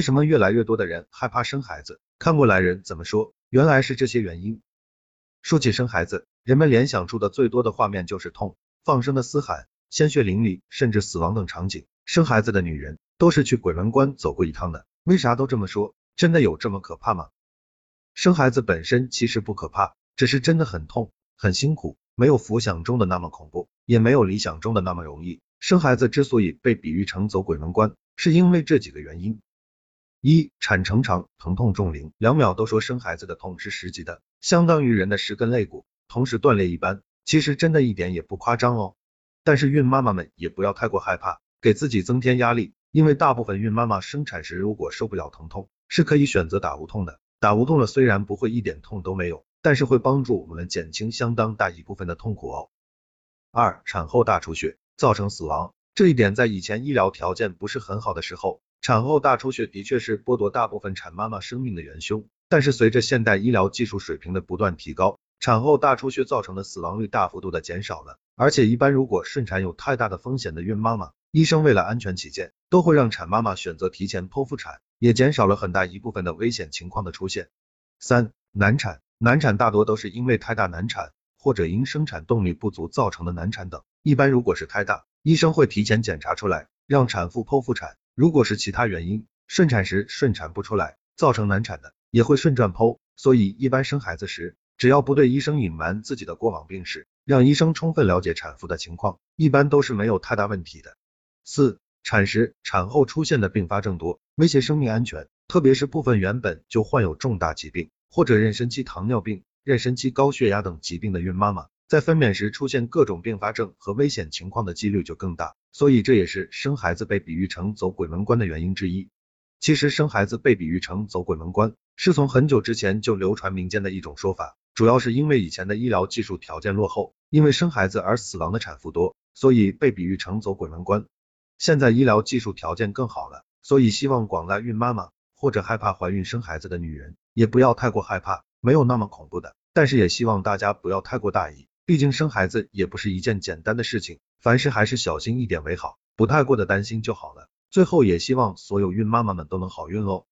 为什么越来越多的人害怕生孩子？看过来人怎么说？原来是这些原因。说起生孩子，人们联想出的最多的画面就是痛、放声的嘶喊、鲜血淋漓，甚至死亡等场景。生孩子的女人都是去鬼门关走过一趟的。为啥都这么说？真的有这么可怕吗？生孩子本身其实不可怕，只是真的很痛、很辛苦，没有浮想中的那么恐怖，也没有理想中的那么容易。生孩子之所以被比喻成走鬼门关，是因为这几个原因。一产程长，疼痛重零，两秒都说生孩子的痛是十级的，相当于人的十根肋骨同时断裂一般，其实真的一点也不夸张哦。但是孕妈妈们也不要太过害怕，给自己增添压力，因为大部分孕妈妈生产时如果受不了疼痛，是可以选择打无痛的。打无痛了虽然不会一点痛都没有，但是会帮助我们减轻相当大一部分的痛苦哦。二产后大出血造成死亡，这一点在以前医疗条件不是很好的时候。产后大出血的确是剥夺大部分产妈妈生命的元凶，但是随着现代医疗技术水平的不断提高，产后大出血造成的死亡率大幅度的减少了。而且一般如果顺产有太大的风险的孕妈妈，医生为了安全起见，都会让产妈妈选择提前剖腹产，也减少了很大一部分的危险情况的出现。三难产，难产大多都是因为胎大难产，或者因生产动力不足造成的难产等。一般如果是胎大，医生会提前检查出来，让产妇剖腹产。如果是其他原因，顺产时顺产不出来，造成难产的，也会顺转剖。所以一般生孩子时，只要不对医生隐瞒自己的过往病史，让医生充分了解产妇的情况，一般都是没有太大问题的。四、产时、产后出现的并发症多，威胁生命安全，特别是部分原本就患有重大疾病或者妊娠期糖尿病、妊娠期高血压等疾病的孕妈妈。在分娩时出现各种并发症和危险情况的几率就更大，所以这也是生孩子被比喻成走鬼门关的原因之一。其实生孩子被比喻成走鬼门关，是从很久之前就流传民间的一种说法，主要是因为以前的医疗技术条件落后，因为生孩子而死亡的产妇多，所以被比喻成走鬼门关。现在医疗技术条件更好了，所以希望广大孕妈妈或者害怕怀孕生孩子的女人也不要太过害怕，没有那么恐怖的。但是也希望大家不要太过大意。毕竟生孩子也不是一件简单的事情，凡事还是小心一点为好，不太过的担心就好了。最后也希望所有孕妈妈们都能好运哦。